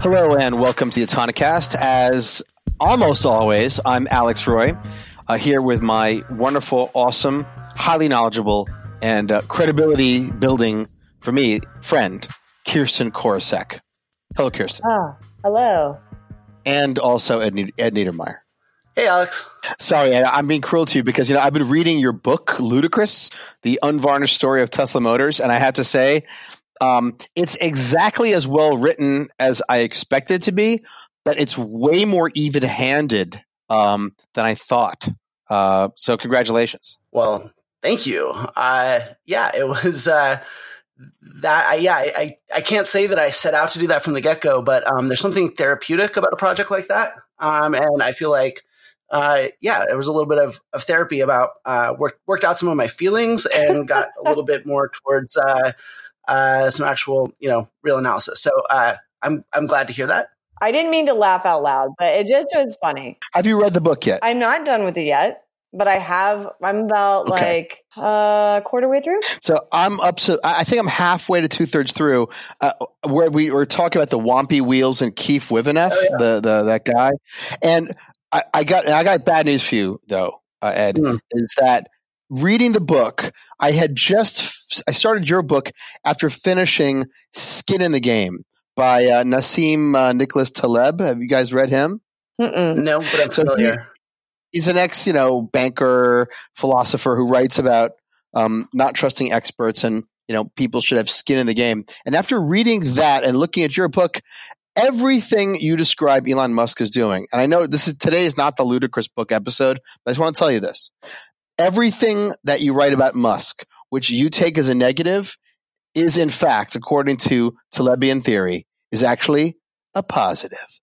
Hello and welcome to the Autonocast. As almost always, I'm Alex Roy, uh, here with my wonderful, awesome, highly knowledgeable, and uh, credibility building for me friend, Kirsten Korosek. Hello, Kirsten. Ah, hello. And also Ed, Ed Niedermeyer. Hey, Alex. Sorry, I'm being cruel to you because you know I've been reading your book, Ludicrous: The Unvarnished Story of Tesla Motors, and I have to say, um, it's exactly as well written as I expected to be, but it's way more even-handed um, than I thought. Uh, so, congratulations. Well, thank you. Uh, yeah, it was uh, that. I, yeah, I, I can't say that I set out to do that from the get-go, but um, there's something therapeutic about a project like that, um, and I feel like uh, yeah, it was a little bit of, of therapy about uh, worked worked out some of my feelings and got a little bit more towards uh, uh, some actual you know real analysis. So uh, I'm I'm glad to hear that. I didn't mean to laugh out loud, but it just was funny. Have you read the book yet? I'm not done with it yet, but I have. I'm about okay. like a uh, quarter way through. So I'm up to. I think I'm halfway to two thirds through, uh, where we were talking about the Wompy Wheels and Keith Wiveneff, oh, yeah. the the that guy, and I, I, got I got bad news for you though, uh, Ed. Mm. Is that reading the book? I had just I started your book after finishing Skin in the Game by uh, Nassim uh, Nicholas Taleb. Have you guys read him? Mm-mm. No, but I'm so familiar. He, he's an ex, you know, banker philosopher who writes about um, not trusting experts and you know people should have skin in the game. And after reading that and looking at your book, everything you describe Elon Musk is doing, and I know this is today is not the ludicrous book episode, but I just want to tell you this. Everything that you write about Musk, which you take as a negative, is in fact, according to Talebian theory, is actually a positive.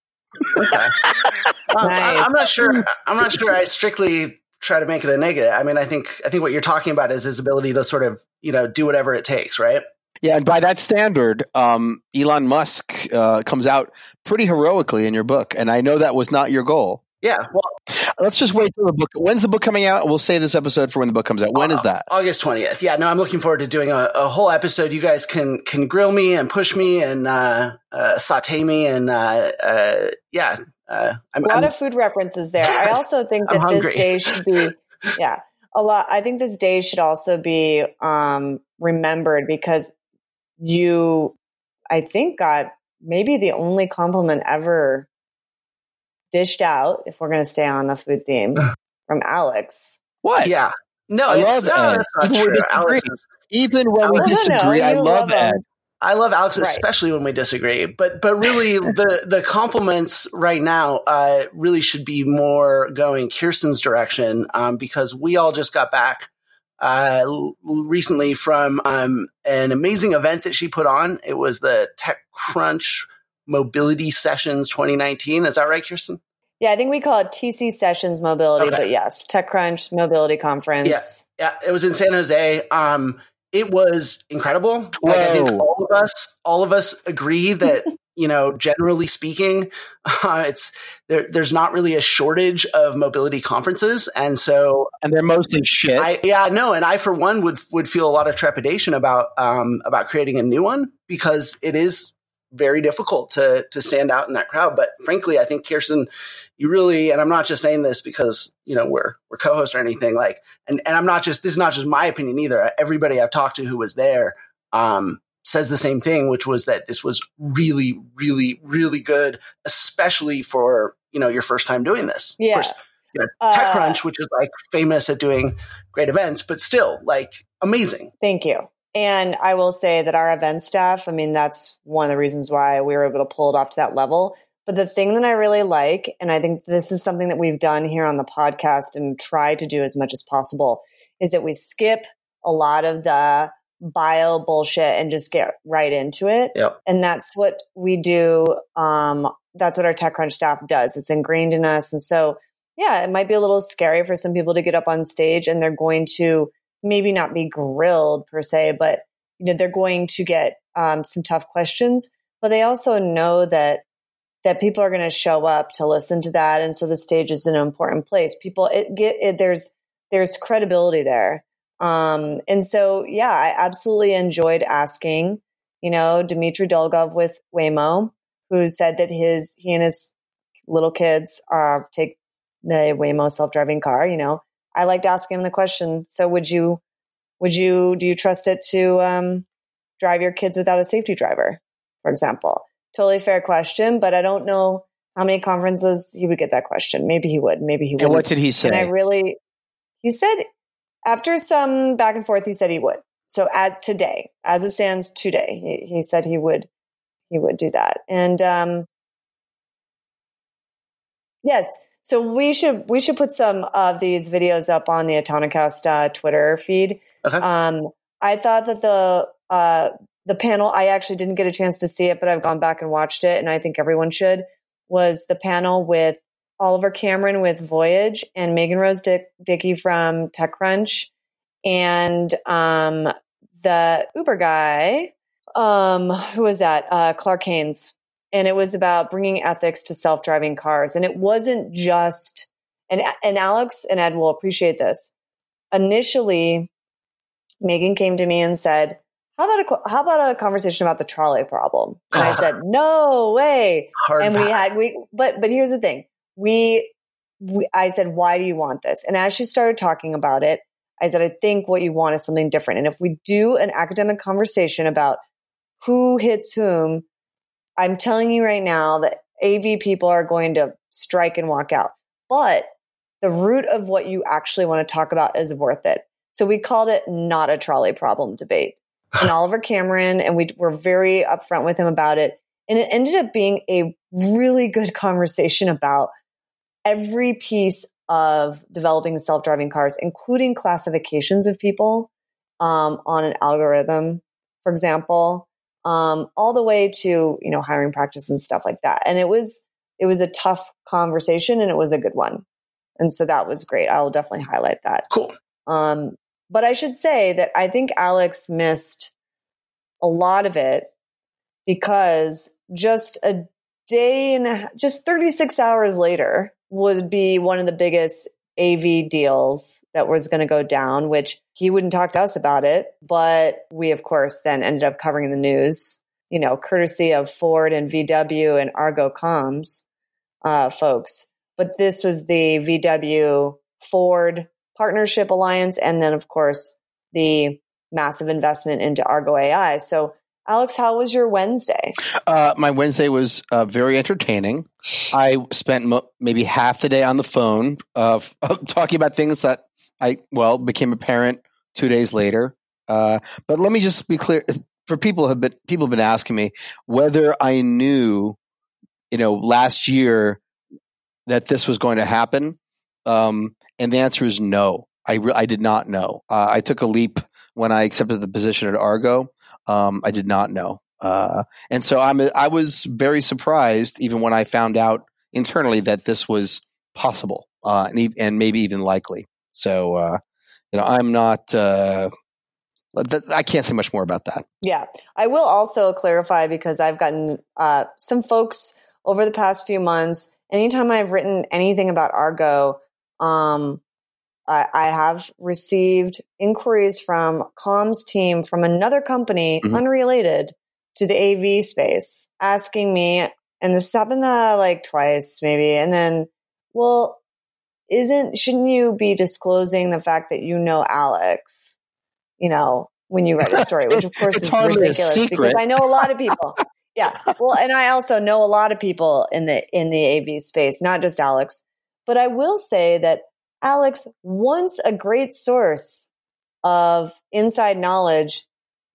Okay. um, nice. I, am not sure. I'm not sure. I strictly try to make it a negative. I mean, I think I think what you're talking about is his ability to sort of you know do whatever it takes, right? Yeah, and by that standard, um, Elon Musk uh, comes out pretty heroically in your book, and I know that was not your goal. Yeah, well, let's just wait till the book. When's the book coming out? We'll save this episode for when the book comes out. When uh, is that? August twentieth. Yeah, no, I'm looking forward to doing a, a, whole episode. You guys can can grill me and push me and uh, uh, saute me and uh, uh, yeah. Uh, I'm, a lot I'm, of food references there. I also think that this day should be yeah a lot. I think this day should also be um, remembered because you, I think, got maybe the only compliment ever dished out, if we're going to stay on the food theme, from Alex. What? Yeah. No, I love Ed. Even, Alex even when we disagree, I love, love Ed. I love Alex, right. especially when we disagree. But but really, the the compliments right now uh, really should be more going Kirsten's direction um, because we all just got back uh, recently from um, an amazing event that she put on. It was the TechCrunch Mobility Sessions 2019. Is that right, Kirsten? Yeah, I think we call it TC Sessions Mobility, okay. but yes, TechCrunch Mobility Conference. Yeah, yeah, it was in San Jose. Um, it was incredible. Like, I think all of us, all of us agree that you know, generally speaking, uh, it's there, there's not really a shortage of mobility conferences, and so and they're mostly shit. I, yeah, no, and I for one would would feel a lot of trepidation about um, about creating a new one because it is very difficult to to stand out in that crowd. But frankly, I think Kirsten, you really, and I'm not just saying this because you know we're we're co-hosts or anything like, and and I'm not just this is not just my opinion either. Everybody I've talked to who was there. Um, says the same thing, which was that this was really, really, really good, especially for you know your first time doing this. Yeah. Of course, you know, TechCrunch, uh, which is like famous at doing great events, but still like amazing. Thank you. And I will say that our event staff, I mean, that's one of the reasons why we were able to pull it off to that level. But the thing that I really like, and I think this is something that we've done here on the podcast and try to do as much as possible, is that we skip a lot of the bio bullshit and just get right into it. Yep. And that's what we do. Um, that's what our TechCrunch staff does. It's ingrained in us. And so, yeah, it might be a little scary for some people to get up on stage and they're going to maybe not be grilled per se, but you know, they're going to get um, some tough questions, but they also know that that people are going to show up to listen to that. And so the stage is an important place. People, it get, it, there's, there's credibility there. Um, and so, yeah, I absolutely enjoyed asking, you know, Dmitry Dolgov with Waymo. who said that his he and his little kids are uh, take the Waymo self driving car. You know, I liked asking him the question. So would you would you do you trust it to um, drive your kids without a safety driver, for example? Totally fair question, but I don't know how many conferences he would get that question. Maybe he would. Maybe he would. And what did he say? And I really, he said after some back and forth, he said he would. So as today, as it stands today, he, he said he would, he would do that. And um, yes, so we should we should put some of these videos up on the Autonocast uh, Twitter feed. Okay. Um, I thought that the uh, the panel I actually didn't get a chance to see it, but I've gone back and watched it, and I think everyone should. Was the panel with Oliver Cameron with Voyage and Megan Rose Dick- Dickey from TechCrunch and um, the Uber guy, um, who was that? Uh, Clark Haines. And it was about bringing ethics to self driving cars. And it wasn't just, and, and Alex and Ed will appreciate this. Initially, Megan came to me and said, how about a how about a conversation about the trolley problem? And I said, no way. Hard and we had we but but here's the thing. We, we I said, why do you want this? And as she started talking about it, I said, I think what you want is something different. And if we do an academic conversation about who hits whom, I'm telling you right now that AV people are going to strike and walk out. But the root of what you actually want to talk about is worth it. So we called it not a trolley problem debate. And Oliver Cameron, and we were very upfront with him about it. And it ended up being a really good conversation about every piece of developing self-driving cars, including classifications of people um, on an algorithm, for example, um, all the way to you know hiring practice and stuff like that. And it was it was a tough conversation, and it was a good one. And so that was great. I will definitely highlight that. Cool. Um, but I should say that I think Alex missed a lot of it because just a day and a, just 36 hours later would be one of the biggest AV deals that was going to go down, which he wouldn't talk to us about it. But we, of course, then ended up covering the news, you know, courtesy of Ford and VW and Argo Comms uh, folks. But this was the VW Ford partnership alliance. And then, of course, the massive investment into Argo AI. So, Alex, how was your Wednesday? Uh, my Wednesday was uh, very entertaining. I spent mo- maybe half the day on the phone uh, talking about things that I, well, became apparent two days later. Uh, but let me just be clear for people have been people have been asking me whether I knew, you know, last year that this was going to happen. Um, and the answer is no. I, re- I did not know. Uh, I took a leap when I accepted the position at Argo. Um, I did not know. Uh, and so I'm, I was very surprised, even when I found out internally that this was possible uh, and, and, maybe even likely. So, uh, you know, I'm not, uh, I can't say much more about that. Yeah. I will also clarify because I've gotten uh, some folks over the past few months, anytime I've written anything about Argo, um, I, I, have received inquiries from comms team from another company mm-hmm. unrelated to the AV space asking me, and this happened uh, like twice maybe, and then, well, isn't shouldn't you be disclosing the fact that you know Alex? You know, when you write a story, which of course is ridiculous because I know a lot of people. yeah, well, and I also know a lot of people in the in the AV space, not just Alex. But I will say that Alex, once a great source of inside knowledge,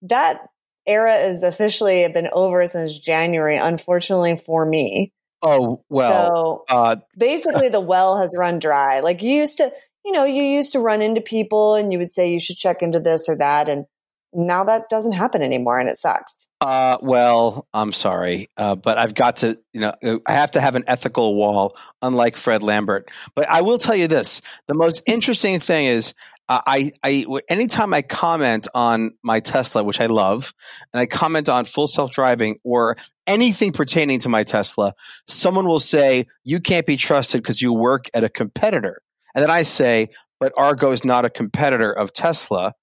that era has officially been over since January, unfortunately for me. Oh, well. So uh, basically, the well has run dry. Like you used to, you know, you used to run into people and you would say you should check into this or that. And now that doesn't happen anymore and it sucks. Uh, well, I'm sorry, uh, but I've got to, you know, I have to have an ethical wall, unlike Fred Lambert. But I will tell you this: the most interesting thing is, uh, I, I, anytime I comment on my Tesla, which I love, and I comment on full self driving or anything pertaining to my Tesla, someone will say you can't be trusted because you work at a competitor, and then I say, but Argo is not a competitor of Tesla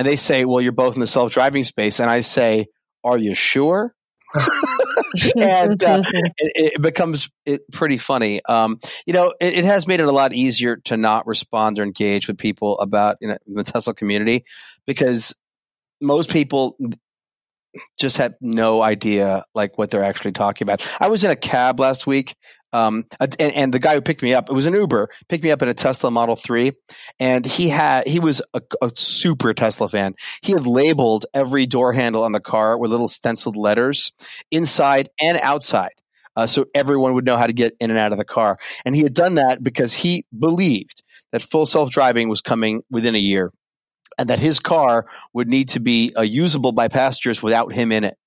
and they say, well, you're both in the self driving space. And I say, are you sure? and uh, it, it, becomes it, pretty funny. Um, you know, it, it, has made it a lot easier to not respond or engage with people about you know, the Tesla community because most people just had no idea like what they're actually talking about. I was in a cab last week um, and, and, the guy who picked me up, it was an Uber, picked me up in a Tesla Model 3. And he had, he was a, a, super Tesla fan. He had labeled every door handle on the car with little stenciled letters inside and outside. Uh, so everyone would know how to get in and out of the car. And he had done that because he believed that full self driving was coming within a year and that his car would need to be uh, usable by passengers without him in it.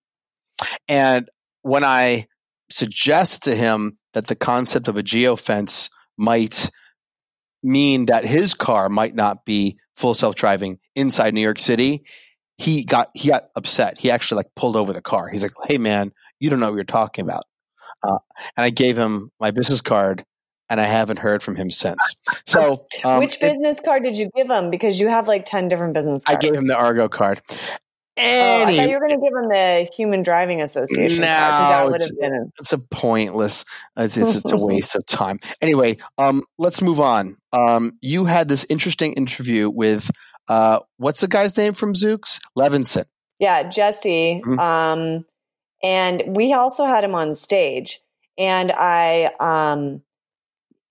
And when I suggest to him that the concept of a geofence might mean that his car might not be full self-driving inside New York City, he got he got upset. He actually like pulled over the car. He's like, "Hey man, you don't know what you're talking about." Uh, and I gave him my business card, and I haven't heard from him since. So, um, which business it, card did you give him? Because you have like ten different business cards. I gave him the Argo card. Any, oh, I thought you were going to give him the Human Driving Association. No, that would have been. It's a pointless. It's, it's a waste of time. Anyway, um, let's move on. Um, you had this interesting interview with uh, what's the guy's name from Zoox? Levinson. Yeah, Jesse. Mm-hmm. Um, and we also had him on stage. And I, um,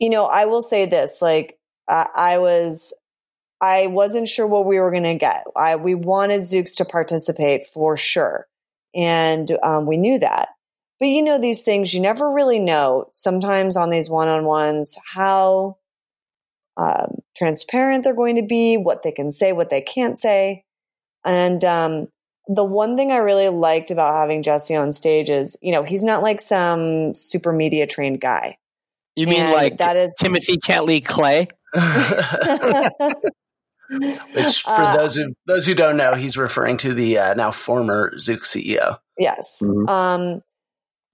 you know, I will say this: like, uh, I was I wasn't sure what we were going to get. I, we wanted Zoox to participate for sure. And um, we knew that. But you know, these things, you never really know sometimes on these one on ones how um, transparent they're going to be, what they can say, what they can't say. And um, the one thing I really liked about having Jesse on stage is, you know, he's not like some super media trained guy. You mean and like that is Timothy Kentley-Klay? Which, for uh, those who those who don't know, he's referring to the uh, now former Zoox CEO. Yes. Mm-hmm. Um,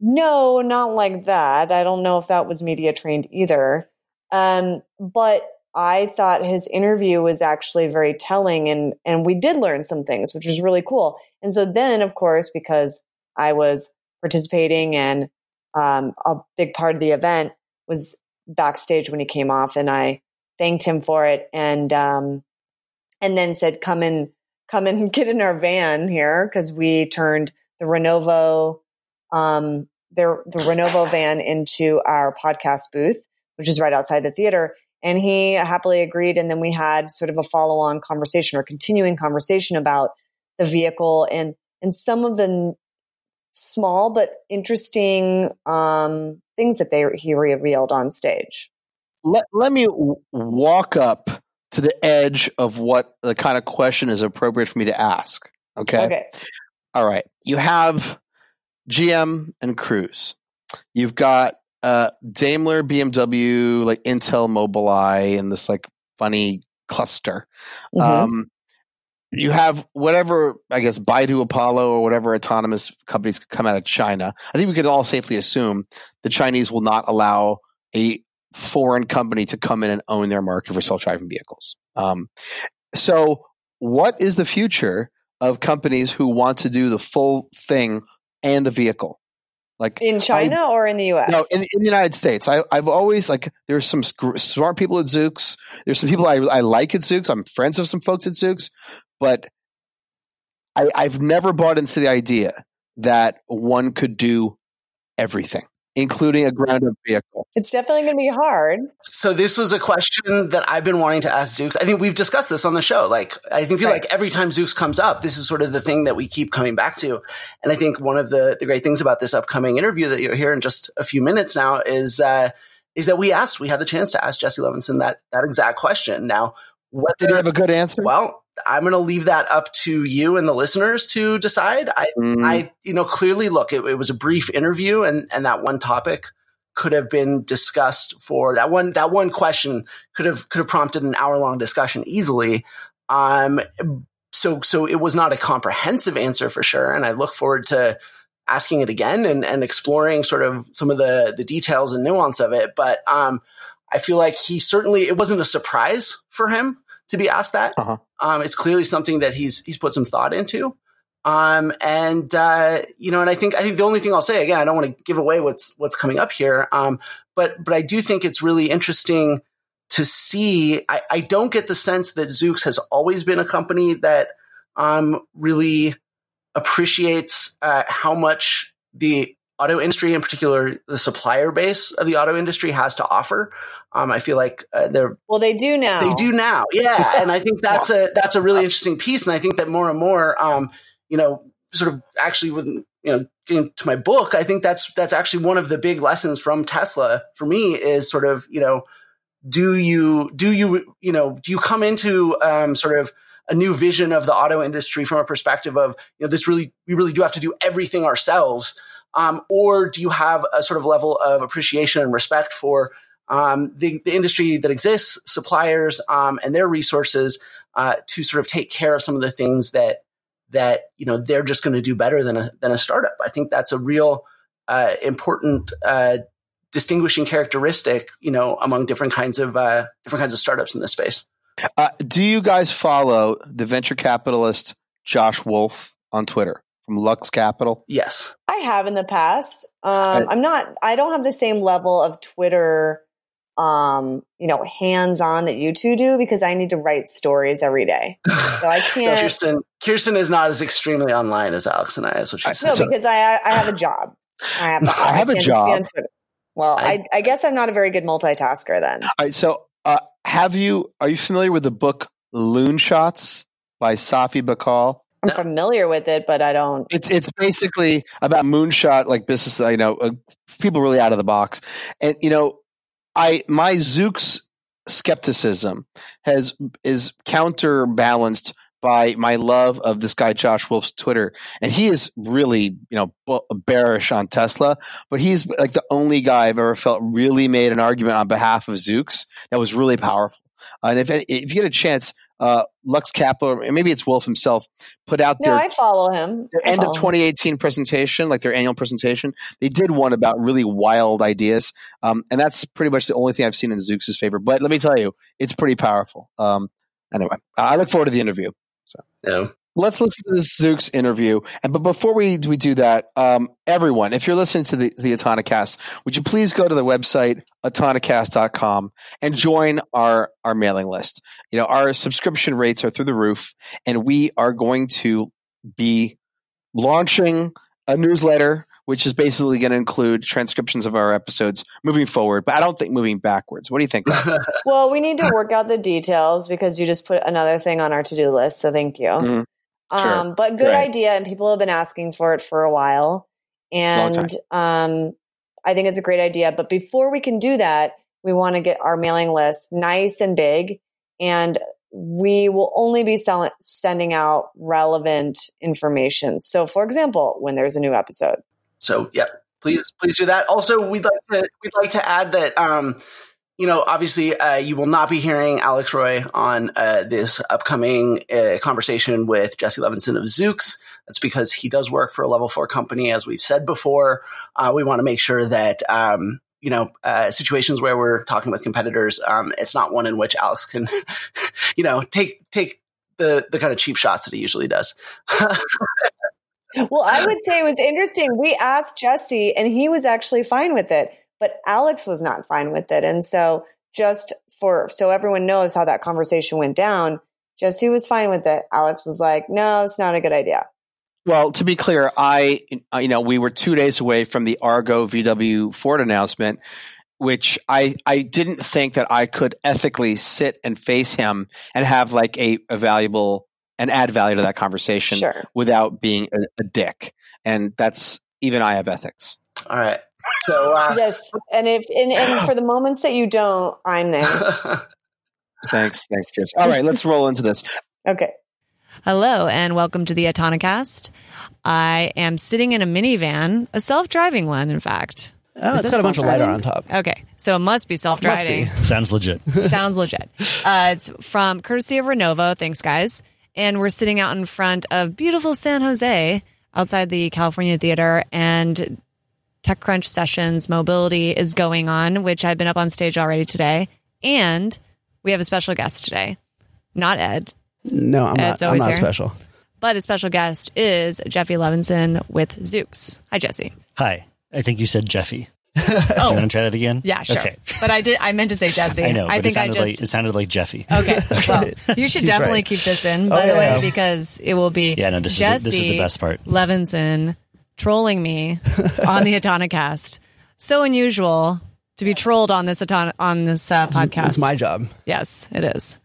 no, not like that. I don't know if that was media trained either. Um, but I thought his interview was actually very telling, and and we did learn some things, which was really cool. And so then, of course, because I was participating and um, a big part of the event was backstage when he came off, and I thanked him for it. And um, and then said, come and come and get in our van here because we turned the Renovo, um, the, the Renovo van into our podcast booth, which is right outside the theater. And he happily agreed. And then we had sort of a follow on conversation or continuing conversation about the vehicle and, and some of the small but interesting um, things that they he revealed on stage. Let, let me walk up to the edge of what the kind of question is appropriate for me to ask. Okay. Okay. All right. You have GM and Cruise. You've got uh, Daimler, BMW, like Intel, Mobileye, and this like funny cluster. Mm-hmm. Um, you have whatever, I guess, Baidu, Apollo, or whatever autonomous companies come out of China. I think we can all safely assume the Chinese will not allow a foreign company to come in and own their market for self-driving vehicles. Um, so, what is the future of companies who want to do the full thing and the vehicle? Like in China I, or in the U.S. No, in, in the United States. I, have always like there's some smart people at Zoox. There's some people I, I like at Zoox. I'm friends with some folks at Zoox, but I, I've never bought into the idea that one could do everything including a ground up vehicle? It's definitely going to be hard. So this was a question that I've been wanting to ask Zoox. I think we've discussed this on the show. Like, I think feel right. like every time Zoox comes up, this is sort of the thing that we keep coming back to. And I think one of the, the great things about this upcoming interview that you'll hear in just a few minutes now is, uh, is that we asked, we had the chance to ask Jesse Levinson that, that exact question. Now, what did he have a good answer? Well, I'm going to leave that up to you and the listeners to decide. I, mm. I, you know, clearly look, it, it, was a brief interview and, and that one topic could have been discussed for that one, that one question could have, could have prompted an hour long discussion easily. Um, so, so it was not a comprehensive answer for sure. And I look forward to asking it again and, and exploring sort of some of the, the details and nuance of it. But, um, I feel like he certainly, it wasn't a surprise for him to be asked that. Uh-huh. Um, it's clearly something that he's he's put some thought into. Um, and uh, you know, and I think I think the only thing I'll say again, I don't want to give away what's what's coming up here. Um, but but I do think it's really interesting to see. I, I don't get the sense that Zoox has always been a company that um, really appreciates uh, how much the auto industry, in particular the supplier base of the auto industry, has to offer. Um, I feel like uh, they're well, they do now. They do now, yeah. and I think that's a that's a really interesting piece. And I think that more and more, um, you know, sort of actually with you know getting to my book, I think that's that's actually one of the big lessons from Tesla for me is sort of you know, do you do you you know do you come into um, sort of a new vision of the auto industry from a perspective of you know this really we really do have to do everything ourselves um, or do you have a sort of level of appreciation and respect for um, the, the, industry that exists, suppliers, um, and their resources uh, to sort of take care of some of the things that that you know they're just going to do better than a than a startup. I think that's a real uh, important uh, distinguishing characteristic, you know, among different kinds of uh, different kinds of startups in this space. Uh, do you guys follow the venture capitalist Josh Wolf on Twitter? from Lux Capital? Yes, I have in the past. Um, I'm not. I don't have the same level of Twitter, um, you know, hands on that you two do because I need to write stories every day. So I can't. Kirsten, Kirsten is not as extremely online as Alex and I. Is what she said. No, because I I have a job. I have. I have a job. Well, I, I, guess I'm not a very good multitasker then. All right. So, uh, have you? Are you familiar with the book Loonshots by Safi Bahcall? I'm no. familiar with it, but I don't. It's it's basically about moonshot like business. You know, uh, people really out of the box, and you know, I my Zoox skepticism has is counterbalanced by my love of this guy Josh Wolf's Twitter, and he is really you know bearish on Tesla, but he's like the only guy I've ever felt really made an argument on behalf of Zoox that was really powerful. And if if you get a chance, uh, Lux Capital, maybe it's Wolf himself, put out their. No, I follow him. Their I end of 2018 him. presentation, like their annual presentation. They did one about really wild ideas, um, and that's pretty much the only thing I've seen in Zoox's favor. But let me tell you, it's pretty powerful. Um, anyway, I look forward to the interview. So. Yeah let's listen to this Zoox interview. And but before we we do that, um, everyone, if you're listening to the the Autonocast, would you please go to the website autonocast.com and join our our mailing list. You know, our subscription rates are through the roof, and we are going to be launching a newsletter which is basically going to include transcriptions of our episodes moving forward, but I don't think moving backwards. What do you think? well, we need to work out the details because you just put another thing on our to do list. So thank you. Mm-hmm. Sure. Um, but good right. idea, and people have been asking for it for a while. And um, I think it's a great idea. But before we can do that, we want to get our mailing list nice and big, and we will only be sell- sending out relevant information. So, for example, when there's a new episode. So, yeah, please, please do that. Also, we'd like to we'd like to add that. Um, you know, obviously, uh, you will not be hearing Alex Roy on uh, this upcoming uh, conversation with Jesse Levinson of Zoox. That's because he does work for a level four company, as we've said before. Uh, we want to make sure that, um, you know, uh, situations where we're talking with competitors, um, it's not one in which Alex can, you know, take take the the kind of cheap shots that he usually does. well, I would say it was interesting. We asked Jesse, and he was actually fine with it but Alex was not fine with it. And so just for, so everyone knows how that conversation went down, Jesse was fine with it. Alex was like, no, it's not a good idea. Well, to be clear, I, you know, we were two days away from the Argo VW Ford announcement, which I, I didn't think that I could ethically sit and face him and have like a, a valuable and add value to that conversation sure. without being a, a dick. And that's even I have ethics. All right. So uh, yes, and if and, and for the moments that you don't, I'm there. thanks, thanks, Chris. All right, let's roll into this. Okay. Hello, and welcome to the Autonocast. I am sitting in a minivan, a self-driving one, in fact. Oh, Is it's got a bunch of LiDAR on top. Okay, so it must be self-driving. Must be. Sounds legit. Sounds legit. Uh, it's from courtesy of Renovo. Thanks, guys. And we're sitting out in front of beautiful San Jose, outside the California Theater, and TechCrunch Sessions Mobility is going on, which I've been up on stage already today. And we have a special guest today. Not Ed. No, I'm Ed's not, I'm not special. but a special guest is Jeffy Levinson with Zoox. Hi, Jesse. Hi. I think you said Jeffy. Oh, Do you oh. want to try that again? yeah, sure. Okay. But I did. I meant to say Jesse. I know. I but think it I sounded just. like, it sounded like Jeffy. Okay. Well, you should He's definitely right. keep this in, by Oh, the way, yeah. because it will be Yeah, no, this is the- this is the best part. Levinson trolling me on the Autonocast. So unusual to be trolled on this Aton- on this uh, podcast. It's my job. Yes, it is.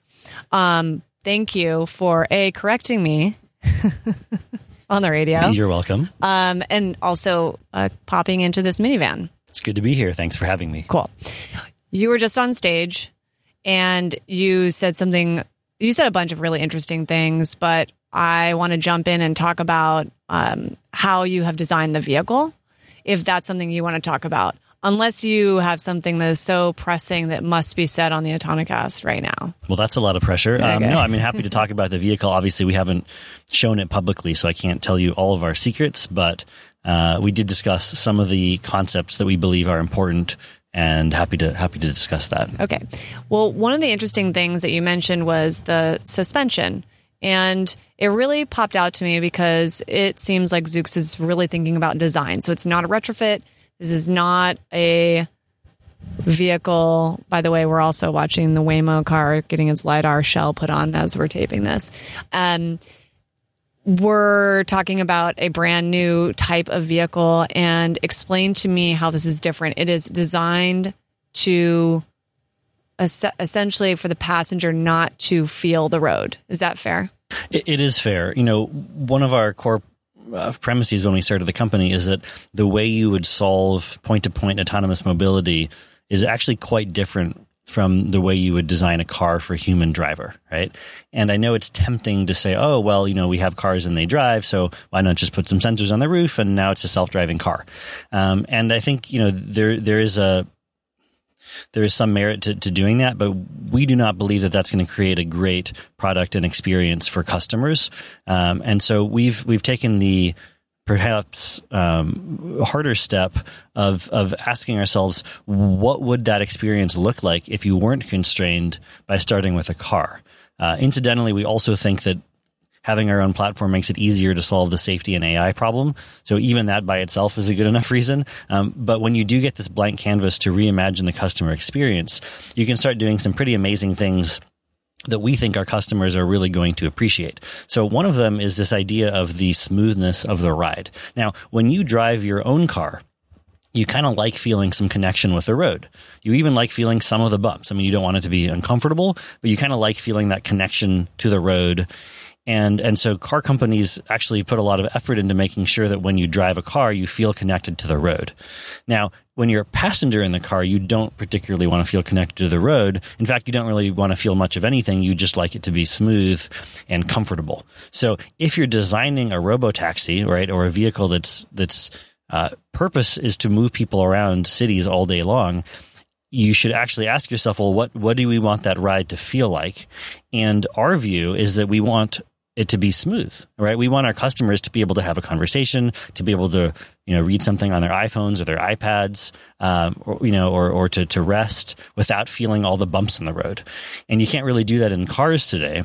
Um, thank you for a correcting me on the radio, You're welcome. um, and also uh, popping into this minivan. It's good to be here. Thanks for having me. Cool. You were just on stage and you said something, you said a bunch of really interesting things, but I want to jump in and talk about um, how you have designed the vehicle, if that's something you want to talk about, unless you have something that is so pressing that must be said on the Autonocast right now. Well, that's a lot of pressure. Um, no, I mean, happy to talk about the vehicle. Obviously, we haven't shown it publicly, so I can't tell you all of our secrets, but uh, we did discuss some of the concepts that we believe are important and happy to happy to discuss that. Okay. Well, one of the interesting things that you mentioned was the suspension. And it really popped out to me because it seems like Zoox is really thinking about design. So it's not a retrofit. This is not a vehicle. By the way, we're also watching the Waymo car getting its LiDAR shell put on as we're taping this. Um, we're talking about a brand new type of vehicle and explain to me how this is different. It is designed to es- essentially for the passenger not to feel the road. Is that fair? It, it is fair. You know, one of our core uh, premises when we started the company is that the way you would solve point to point autonomous mobility is actually quite different from the way you would design a car for a human driver, right? And I know it's tempting to say, oh, well, you know, we have cars and they drive, so why not just put some sensors on the roof and now it's a self driving car? Um, and I think, you know, there there is a there is some merit to, to doing that, but we do not believe that that's going to create a great product and experience for customers. Um, and so we've we've taken the perhaps um, harder step of of asking ourselves, what would that experience look like if you weren't constrained by starting with a car? Uh, incidentally, we also think that having our own platform makes it easier to solve the safety and AI problem. So even that by itself is a good enough reason. Um, but when you do get this blank canvas to reimagine the customer experience, you can start doing some pretty amazing things that we think our customers are really going to appreciate. So one of them is this idea of the smoothness of the ride. Now, when you drive your own car, you kind of like feeling some connection with the road. You even like feeling some of the bumps. I mean, you don't want it to be uncomfortable, but you kind of like feeling that connection to the road. And and so car companies actually put a lot of effort into making sure that when you drive a car, you feel connected to the road. Now, when you're a passenger in the car, you don't particularly want to feel connected to the road. In fact, you don't really want to feel much of anything. You just like it to be smooth and comfortable. So if you're designing a robotaxi, right, or a vehicle that's that's uh, purpose is to move people around cities all day long, you should actually ask yourself, well, what what do we want that ride to feel like? And our view is that we want it to be smooth, right? We want our customers to be able to have a conversation, to be able to, you know, read something on their iPhones or their iPads, um, or, you know, or, or to, to rest without feeling all the bumps in the road. And you can't really do that in cars today.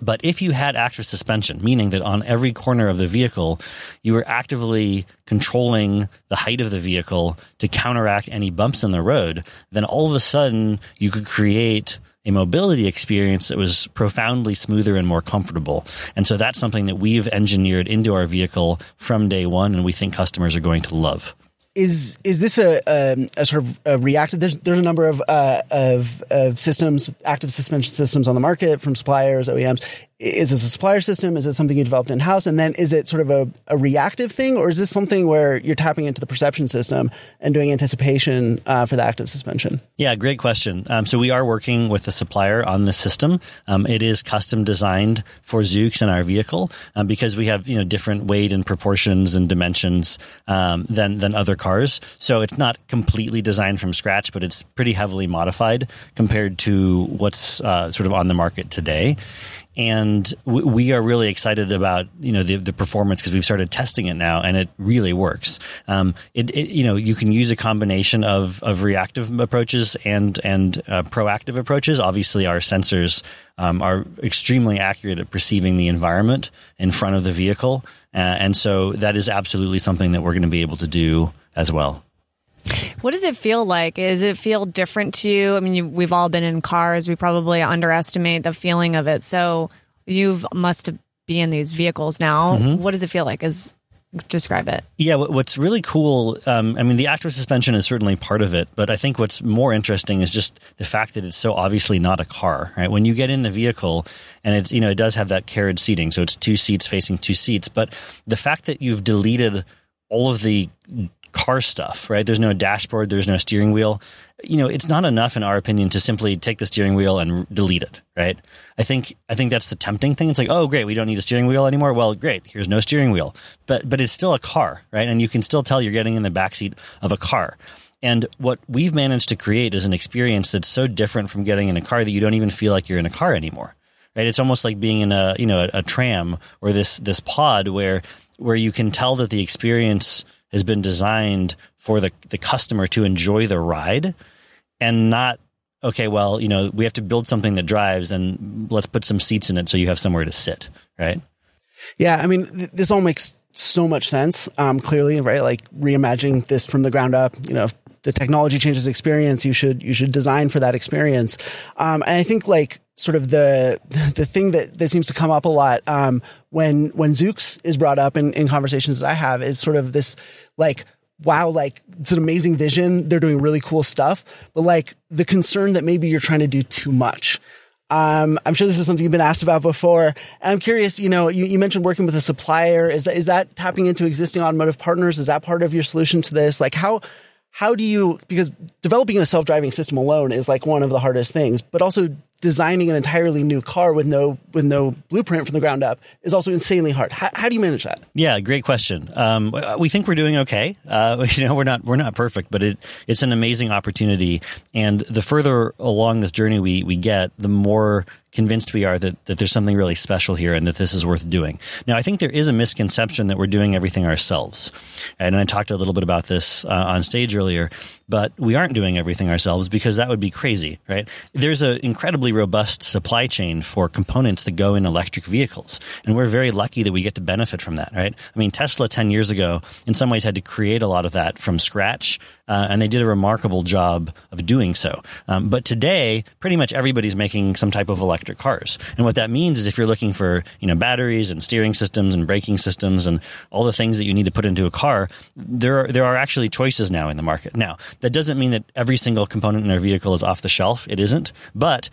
But if you had active suspension, meaning that on every corner of the vehicle, you were actively controlling the height of the vehicle to counteract any bumps in the road, then all of a sudden you could create a mobility experience that was profoundly smoother and more comfortable. And so that's something that we've engineered into our vehicle from day one, and we think customers are going to love. Is is this a, um, a sort of a reactive? There's there's a number of uh, of of systems, active suspension systems on the market from suppliers, OEMs. Is this a supplier system? Is it something you developed in house? And then is it sort of a, a reactive thing, or is this something where you're tapping into the perception system and doing anticipation uh, for the active suspension? Yeah, great question. Um, so we are working with a supplier on this system. Um, it is custom designed for Zoox and our vehicle um, because we have you know different weight and proportions and dimensions um, than than other cars. So it's not completely designed from scratch, but it's pretty heavily modified compared to what's uh, sort of on the market today. And we are really excited about you know the, the performance because we've started testing it now and it really works. Um, it, it, you know you can use a combination of of reactive approaches and and uh, proactive approaches. Obviously, our sensors um, are extremely accurate at perceiving the environment in front of the vehicle, uh, and so that is absolutely something that we're going to be able to do as well. What does it feel like? Does it feel different to you? I mean, you, we've all been in cars. We probably underestimate the feeling of it. So you must be in these vehicles now. Mm-hmm. What does it feel like? Is describe it? Yeah, what's really cool. Um, I mean, the active suspension is certainly part of it, but I think what's more interesting is just the fact that it's so obviously not a car. Right? When you get in the vehicle, and it's you know it does have that carriage seating, so it's two seats facing two seats, but the fact that you've deleted all of the car stuff, right? There's no dashboard, there's no steering wheel. You know, it's not enough in our opinion to simply take the steering wheel and delete it, right? I think I think that's the tempting thing. It's like, "Oh, great, we don't need a steering wheel anymore." Well, great, here's no steering wheel. But but it's still a car, right? And you can still tell you're getting in the backseat of a car. And what we've managed to create is an experience that's so different from getting in a car that you don't even feel like you're in a car anymore. Right? It's almost like being in a, you know, a, a tram or this this pod where where you can tell that the experience has been designed for the, the customer to enjoy the ride and not okay well you know we have to build something that drives and let's put some seats in it so you have somewhere to sit right? Yeah i mean th- this all makes so much sense um, clearly right? Like reimagining this from the ground up you know if the technology changes experience you should you should design for that experience. Um, and i think like sort of the the thing that, that seems to come up a lot um, when when Zoox is brought up in, in conversations that I have is sort of this like wow like it's an amazing vision they're doing really cool stuff but like the concern that maybe you're trying to do too much um, I'm sure this is something you've been asked about before. And I'm curious, you know, you, you, mentioned working with a supplier. Is that is that tapping into existing automotive partners? Is that part of your solution to this? Like how how do you because developing a self-driving system alone is like one of the hardest things, but also designing an entirely new car with no with no blueprint from the ground up is also insanely hard. How, how do you manage that? Yeah, great question. Um, we think we're doing okay. Uh, you know, we're not we're not perfect, but it it's an amazing opportunity. And the further along this journey we we get, the more convinced we are that, that there's something really special here and that this is worth doing. Now, I think there is a misconception that we're doing everything ourselves. And I talked a little bit about this uh, on stage earlier, but we aren't doing everything ourselves because that would be crazy, right? There's an incredibly robust supply chain for components that go in electric vehicles. And we're very lucky that we get to benefit from that, right? I mean, Tesla 10 years ago, in some ways, had to create a lot of that from scratch. Uh, and they did a remarkable job of doing so. Um, but today, pretty much everybody's making some type of electric cars. And what that means is if you're looking for, you know, batteries and steering systems and braking systems and all the things that you need to put into a car, there are, there are actually choices now in the market. Now, that doesn't mean that every single component in our vehicle is off the shelf. It isn't. But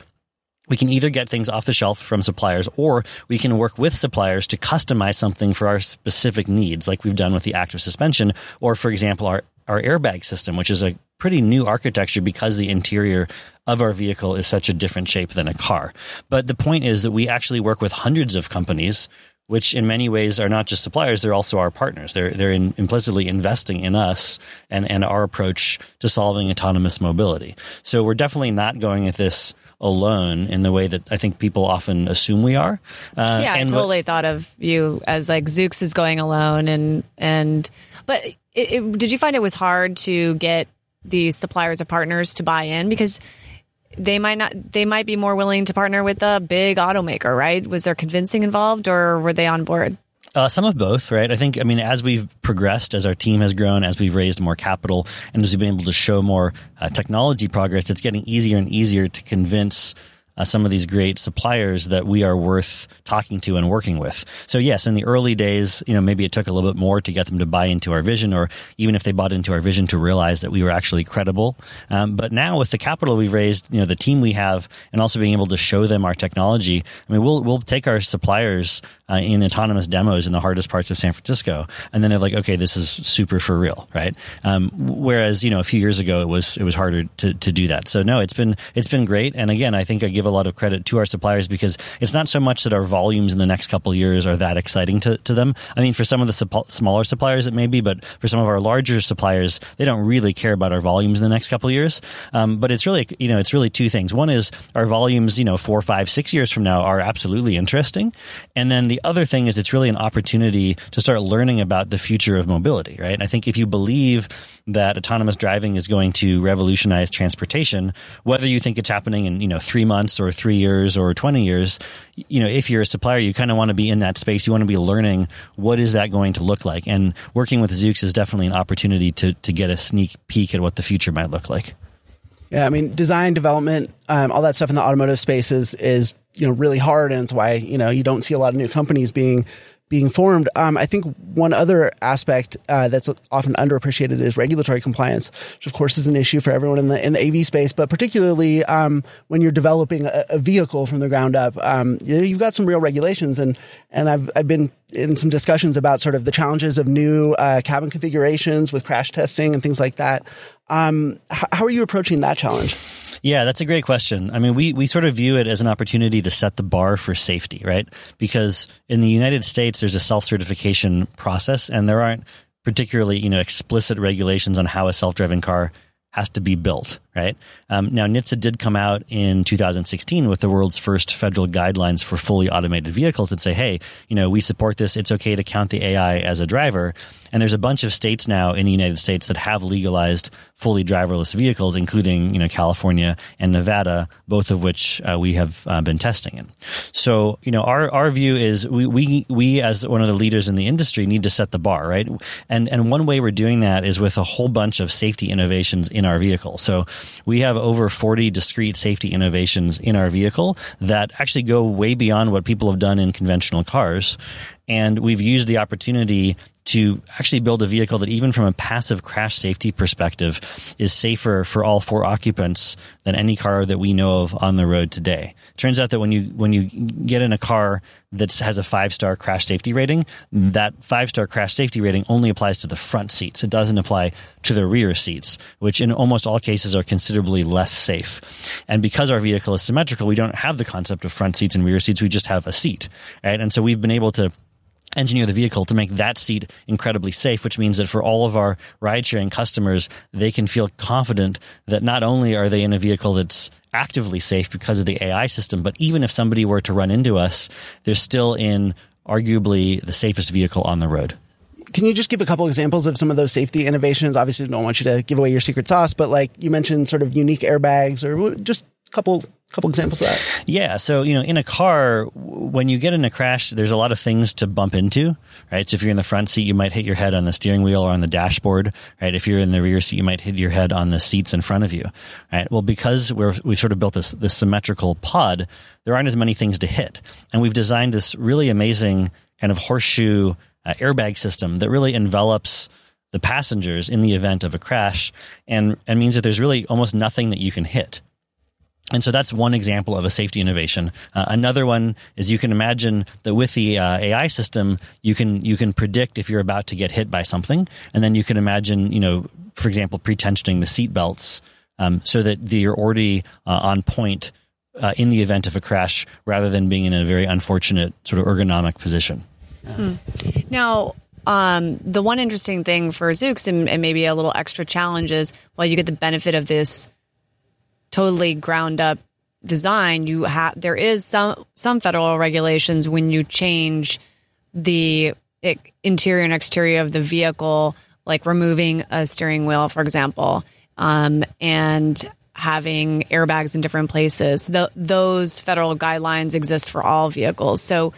we can either get things off the shelf from suppliers or we can work with suppliers to customize something for our specific needs, like we've done with the active suspension, or for example, our, our airbag system, which is a pretty new architecture because the interior of our vehicle is such a different shape than a car. But the point is that we actually work with hundreds of companies which in many ways are not just suppliers, they're also our partners. They're, they're in, implicitly investing in us and, and our approach to solving autonomous mobility. So we're definitely not going at this alone in the way that I think people often assume we are. Uh, yeah, I totally what, thought of you as like Zoox is going alone and, and, but it, it, did you find it was hard to get these suppliers or partners to buy in? Because they might not they might be more willing to partner with a big automaker right? Was there convincing involved or were they on board? Uh, some of both, right? I think, I mean, as we've progressed, as our team has grown, as we've raised more capital, and as we've been able to show more uh, technology progress, it's getting easier and easier to convince uh, some of these great suppliers that we are worth talking to and working with. So yes, in the early days, you know, maybe it took a little bit more to get them to buy into our vision, or even if they bought into our vision to realize that we were actually credible. Um, but now with the capital we've raised, you know, the team we have, and also being able to show them our technology, I mean, we'll we'll take our suppliers uh, in autonomous demos in the hardest parts of San Francisco, and then they're like, okay, this is super for real, right? Um, whereas you know, a few years ago, it was it was harder to to do that. So no, it's been it's been great, and again, I think I give a lot of credit to our suppliers because it's not so much that our volumes in the next couple years are that exciting to, to them. I mean, for some of the supp- smaller suppliers, it may be, but for some of our larger suppliers, they don't really care about our volumes in the next couple years. Um, but it's really, you know, it's really two things. One is our volumes, you know, four, five, six years from now are absolutely interesting. And then the other thing is it's really an opportunity to start learning about the future of mobility, right? And I think if you believe that autonomous driving is going to revolutionize transportation, whether you think it's happening in, you know, three months or three years or 20 years, you know, if you're a supplier, you kind of want to be in that space. You want to be learning what is that going to look like? And working with Zoox is definitely an opportunity to, to get a sneak peek at what the future might look like. Yeah, I mean, design, development, um, all that stuff in the automotive space is, is you know really hard, and it's why you know you don't see a lot of new companies being being formed. Um, I think one other aspect uh, that's often underappreciated is regulatory compliance, which of course is an issue for everyone in the in the AV space, but particularly um, when you're developing a, a, vehicle from the ground up. Um, you have got some real regulations, and and I've I've been in some discussions about sort of the challenges of new uh, cabin configurations with crash testing and things like that. Um, how are you approaching that challenge? Yeah, that's a great question. I mean, we, we sort of view it as an opportunity to set the bar for safety, right? Because in the United States, there's a self certification process, and there aren't particularly you know explicit regulations on how a self driving car has to be built, right? Um, now, NHTSA did come out in 2016 with the world's first federal guidelines for fully automated vehicles that say, hey, you know, we support this. It's okay to count the AI as a driver. And there's a bunch of states now in the United States that have legalized fully driverless vehicles, including you know California and Nevada, both of which uh, we have uh, been testing in. So you know our our view is we, we we as one of the leaders in the industry need to set the bar right, and and one way we're doing that is with a whole bunch of safety innovations in our vehicle. So we have over 40 discrete safety innovations in our vehicle that actually go way beyond what people have done in conventional cars. And we've used the opportunity to actually build a vehicle that even from a passive crash safety perspective is safer for all four occupants than any car that we know of on the road today. Turns out that when you when you get in a car that has a five star crash safety rating, that five star crash safety rating only applies to the front seats. It doesn't apply to the rear seats, which in almost all cases are considerably less safe. And because our vehicle is symmetrical, we don't have the concept of front seats and rear seats. We just have a seat, right? And so we've been able to engineer the vehicle to make that seat incredibly safe, which means that for all of our ride sharing customers, they can feel confident that not only are they in a vehicle that's actively safe because of the AI system, but even if somebody were to run into us, they're still in arguably the safest vehicle on the road. Can you just give a couple examples of some of those safety innovations? Obviously, don't want you to give away your secret sauce, but like you mentioned, sort of unique airbags or just a couple couple examples of that? Yeah. So, you know, in a car, when you get in a crash, there's a lot of things to bump into, right? So if you're in the front seat, you might hit your head on the steering wheel or on the dashboard, right? If you're in the rear seat, you might hit your head on the seats in front of you, right? Well, because we're, we've sort of built this, this symmetrical pod, there aren't as many things to hit. And we've designed this really amazing kind of horseshoe uh, airbag system that really envelops the passengers in the event of a crash and, and means that there's really almost nothing that you can hit and so that's one example of a safety innovation. Uh, another one is you can imagine that with the uh, AI system, you can you can predict if you're about to get hit by something, and then you can imagine, you know, for example, pre-tensioning the seat belts um, so that you're already uh, on point uh, in the event of a crash, rather than being in a very unfortunate sort of ergonomic position. Hmm. Now, um, the one interesting thing for Zoox and, and, maybe a little extra challenge is while you get the benefit of this totally ground up design, you have there is some some federal regulations when you change the interior and exterior of the vehicle, like removing a steering wheel, for example, um, and having airbags in different places. The, those federal guidelines exist for all vehicles. So,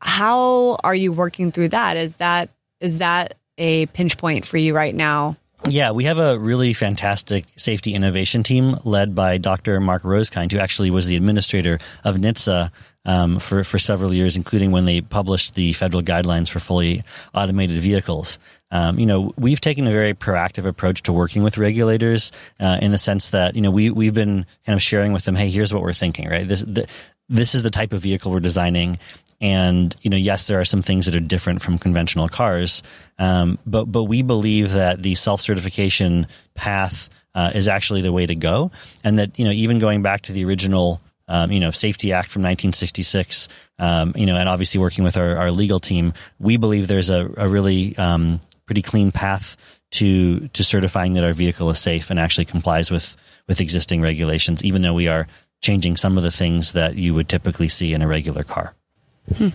how are you working through that? Is that is that a pinch point for you right now? Yeah, we have a really fantastic safety innovation team led by Dr. Mark Rosekind, who actually was the administrator of NHTSA um, for, for several years, including when they published the federal guidelines for fully automated vehicles. Um, you know, we've taken a very proactive approach to working with regulators uh, in the sense that, you know, we, we've been kind of sharing with them, hey, here's what we're thinking, right? This, the, this is the type of vehicle we're designing and you know, yes, there are some things that are different from conventional cars, um, but but we believe that the self certification path uh, is actually the way to go, and that you know, even going back to the original um, you know, Safety Act from 1966, um, you know, and obviously working with our, our legal team, we believe there's a, a really um, pretty clean path to to certifying that our vehicle is safe and actually complies with with existing regulations, even though we are changing some of the things that you would typically see in a regular car. Hmm.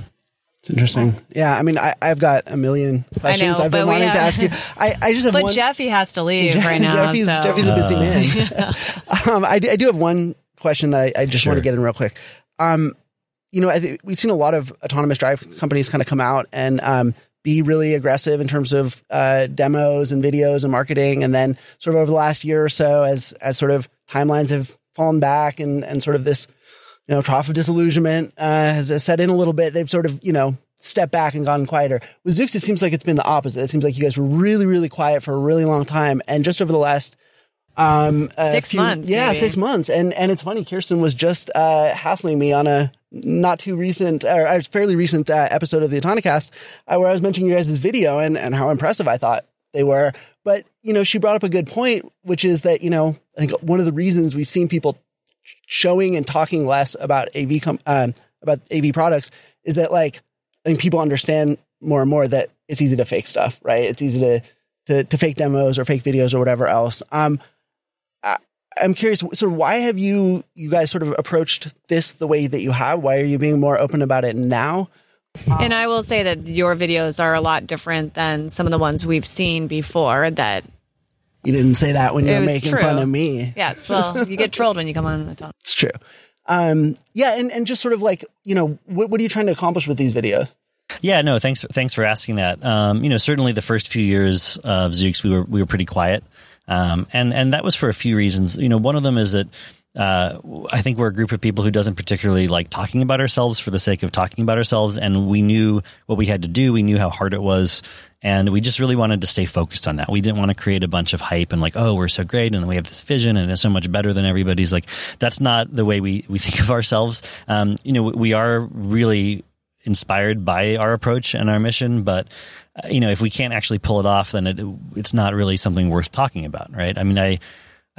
It's interesting. Yeah, I mean, I, have got a million questions know, I've been wanting have, to ask you. I, I just have but one. Jesse has to leave right now. Jesse's, so. Jesse's a busy man. um, I, I, do have one question that I, I just sure. want to get in real quick. Um, you know, I we've seen a lot of autonomous drive companies kind of come out and um, be really aggressive in terms of uh, demos and videos and marketing, and then sort of over the last year or so, as as sort of timelines have fallen back and and sort of this you know trough of disillusionment uh, has set in a little bit. They've sort of you know stepped back and gotten quieter. With Zoox, it seems like it's been the opposite. It seems like you guys were really really quiet for a really long time, and just over the last um, six few, months. Yeah, maybe. six months. And and it's funny, Kirsten was just uh, hassling me on a not too recent or a fairly recent uh, episode of the Autonocast uh, where I was mentioning you guys' video and and how impressive I thought they were. But you know, she brought up a good point, which is that you know I think one of the reasons we've seen people showing and talking less about AV com- um, about AV products is that like I think people understand more and more that it's easy to fake stuff, right? It's easy to to, to fake demos or fake videos or whatever else. Um, I'm curious, sort of why have you you guys sort of approached this the way that you have? Why are you being more open about it now? And I will say that your videos are a lot different than some of the ones we've seen before that you didn't say that when you were making true. fun of me. Yes, well, you get trolled when you come on the top. It's true. Um, yeah, and, and just sort of like, you know, what, what are you trying to accomplish with these videos? Yeah, no, thanks. For, thanks for asking that. Um, you know, certainly the first few years of Zoox, we were we were pretty quiet. Um, and and that was for a few reasons. You know, one of them is that uh, I think we're a group of people who doesn't particularly like talking about ourselves for the sake of talking about ourselves, and we knew what we had to do. We knew how hard it was, and we just really wanted to stay focused on that. We didn't want to create a bunch of hype and like, oh, we're so great, and we have this vision, and it's so much better than everybody's. Like, that's not the way we we think of ourselves. Um, you know, we are really inspired by our approach and our mission, but you know, if we can't actually pull it off, then it, it's not really something worth talking about, right? I mean, I,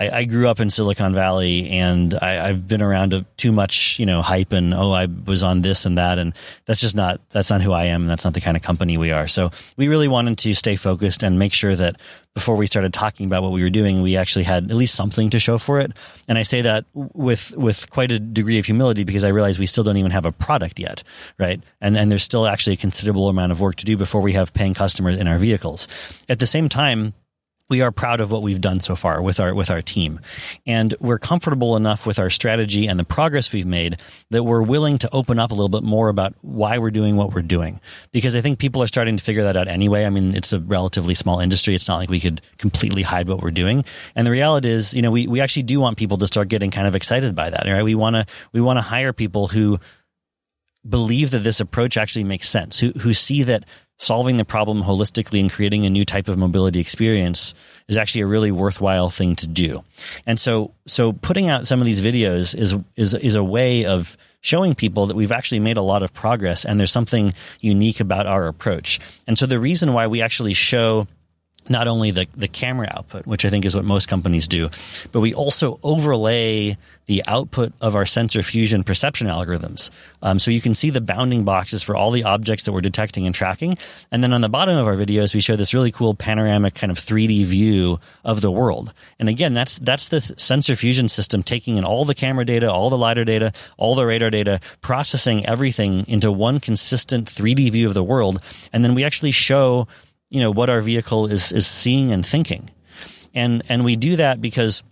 I, I grew up in Silicon Valley and I, have been around a, too much, you know, hype and, oh, I was on this and that. And that's just not, that's not who I am. And that's not the kind of company we are. So we really wanted to stay focused and make sure that before we started talking about what we were doing, we actually had at least something to show for it. And I say that with, with quite a degree of humility because I realize we still don't even have a product yet, right? And, and there's still actually a considerable amount of work to do before we have paying customers in our vehicles. At the same time, we are proud of what we've done so far with our with our team. And we're comfortable enough with our strategy and the progress we've made that we're willing to open up a little bit more about why we're doing what we're doing. Because i think people are starting to figure that out anyway. I mean it's a relatively small industry. It's not like we could completely hide what we're doing. And the reality is you know we, we actually do want people to start getting kind of excited by that right? We want to we want to hire people who believe that this approach actually makes sense who who see that solving the problem holistically and creating a new type of mobility experience is actually a really worthwhile thing to do. And so, so putting out some of these videos is, is, is a way of showing people that we've actually made a lot of progress and there's something unique about our approach. And so the reason why we actually show not only the, the camera output, which I think is what most companies do, but we also overlay the output of our sensor fusion perception algorithms. Um, so you can see the bounding boxes for all the objects that we're detecting and tracking. And then on the bottom of our videos, we show this really cool panoramic kind of 3D view of the world. And again, that's, that's the sensor fusion system taking in all the camera data, all the LiDAR data, all the radar data, processing everything into one consistent 3D view of the world. And then we actually show you know what our vehicle is is seeing and thinking and and we do that because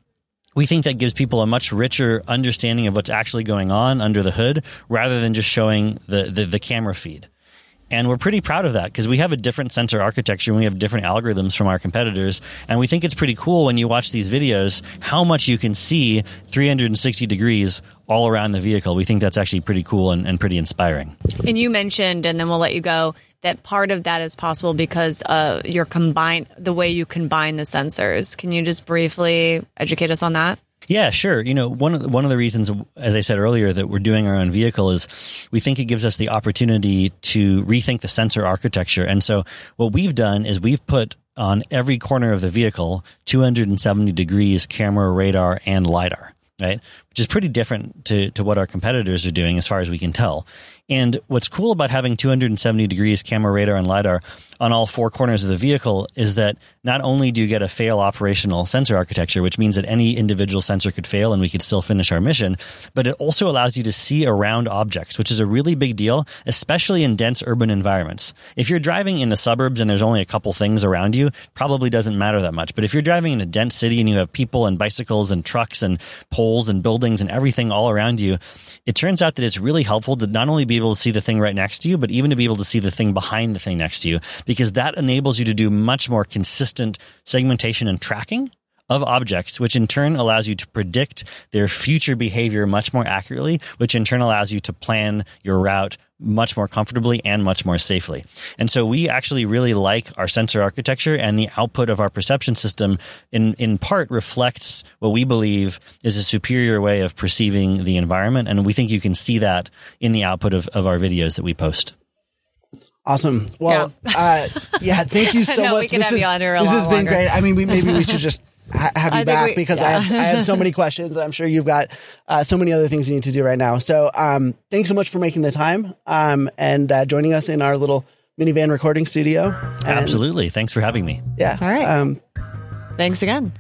we think that gives people a much richer understanding of what's actually going on under the hood rather than just showing the the, the camera feed and we're pretty proud of that because we have a different sensor architecture and we have different algorithms from our competitors. And we think it's pretty cool when you watch these videos how much you can see 360 degrees all around the vehicle. We think that's actually pretty cool and, and pretty inspiring. And you mentioned, and then we'll let you go, that part of that is possible because uh, you're combine the way you combine the sensors. Can you just briefly educate us on that? Yeah, sure. You know, one of the, one of the reasons, as I said earlier, that we're doing our own vehicle is we think it gives us the opportunity to rethink the sensor architecture. And so, what we've done is we've put on every corner of the vehicle 270 degrees camera, radar, and lidar right? Which is pretty different to, to what our competitors are doing as far as we can tell. And what's cool about having 270 degrees camera, radar, and LiDAR on all four corners of the vehicle is that not only do you get a fail operational sensor architecture, which means that any individual sensor could fail and we could still finish our mission, but it also allows you to see around objects, which is a really big deal, especially in dense urban environments. If you're driving in the suburbs and there's only a couple things around you, probably doesn't matter that much. But if you're driving in a dense city and you have people and bicycles and trucks and poles and buildings and everything all around you, it turns out that it's really helpful to not only be able to see the thing right next to you, but even to be able to see the thing behind the thing next to you, because that enables you to do much more consistent segmentation and tracking of objects, which in turn allows you to predict their future behavior much more accurately, which in turn allows you to plan your route much more comfortably and much more safely. And so we actually really like our sensor architecture and the output of our perception system in, in part reflects what we believe is a superior way of perceiving the environment. And we think you can see that in the output of, of our videos that we post. Awesome. Well, yeah, uh, yeah thank you so no, much. We can this have is, you on here a this lot has been longer. great. I mean, we, maybe we should just ha- have you I back we- because I have I have so many questions. I'm sure you've got uh, so many other things you need to do right now. So, um, thanks so much for making the time um, and uh, joining us in our little minivan recording studio. And, Absolutely. Thanks for having me. Yeah. All right. Um, Thanks again.